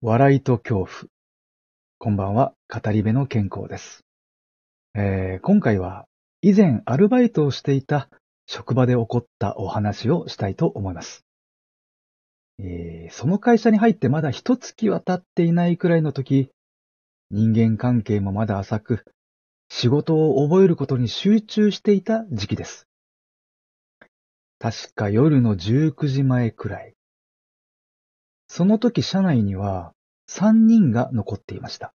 笑いと恐怖。こんばんは、語り部の健康です。えー今回は、以前アルバイトをしていた職場で起こったお話をしたいと思います。えーその会社に入ってまだ一月は経っていないくらいの時、人間関係もまだ浅く、仕事を覚えることに集中していた時期です。確か夜の19時前くらい。その時社内には3人が残っていました。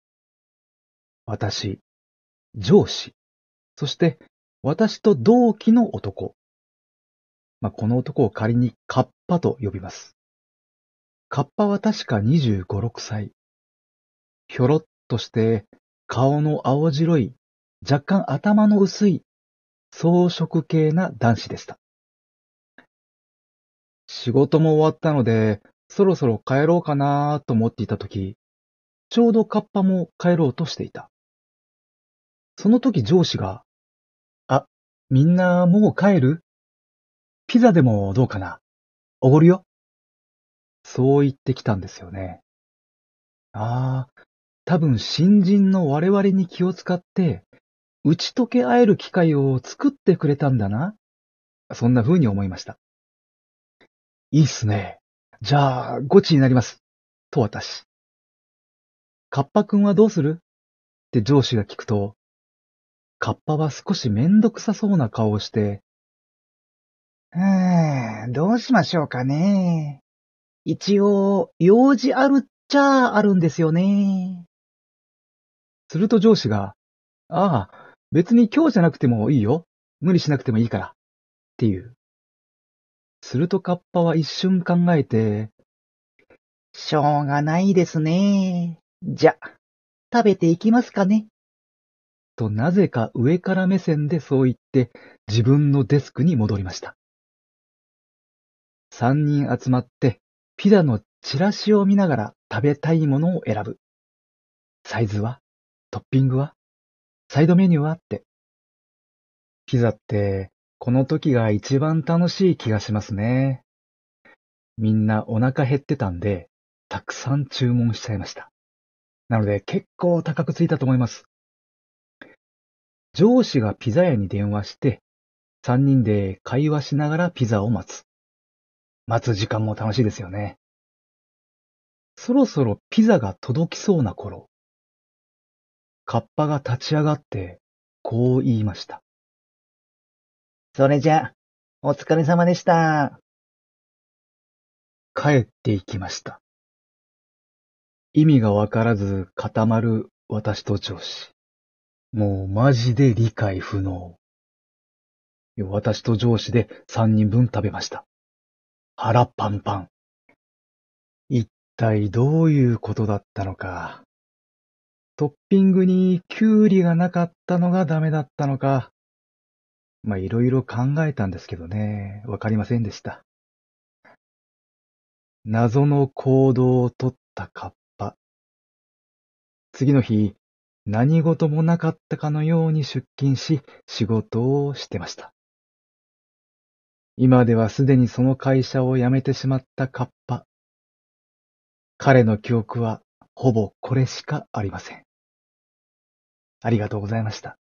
私、上司、そして私と同期の男。まあ、この男を仮にカッパと呼びます。カッパは確か25、6歳。ひょろっとして顔の青白い、若干頭の薄い、装飾系な男子でした。仕事も終わったので、そろそろ帰ろうかなと思っていたとき、ちょうどカッパも帰ろうとしていた。その時上司が、あ、みんなもう帰る？ピザでもどうかな？おごるよ?そう言ってきたんですよね。ああ、多分新人の我々に気を使って、打ち解け合える機会を作ってくれたんだな。そんな風に思いました。いいっすね。じゃあ、ゴチになります。と私。カッパくんはどうする？って上司が聞くと、カッパは少しめんどくさそうな顔をして、うーん、どうしましょうかね。一応、用事あるっちゃあるんですよね。すると上司が、ああ、別に今日じゃなくてもいいよ。無理しなくてもいいから。っていう。するとカッパは一瞬考えて、しょうがないですね。じゃ、食べていきますかね。となぜか上から目線でそう言って自分のデスクに戻りました。三人集まってピザのチラシを見ながら食べたいものを選ぶ。サイズは？トッピングは？サイドメニューは？って。ピザってこの時が一番楽しい気がしますね。みんなお腹減ってたんで、たくさん注文しちゃいました。なので結構高くついたと思います。上司がピザ屋に電話して、三人で会話しながらピザを待つ。待つ時間も楽しいですよね。そろそろピザが届きそうな頃、カッパが立ち上がって、こう言いました。それじゃ、お疲れ様でした。帰っていきました。意味がわからず固まる私と上司。もうマジで理解不能。私と上司で三人分食べました。腹パンパン。一体どういうことだったのか。トッピングにキュウリがなかったのがダメだったのか。まあ、いろいろ考えたんですけどね。わかりませんでした。謎の行動をとったカッパ。次の日、何事もなかったかのように出勤し、仕事をしてました。今ではすでにその会社を辞めてしまったカッパ。彼の記憶はほぼこれしかありません。ありがとうございました。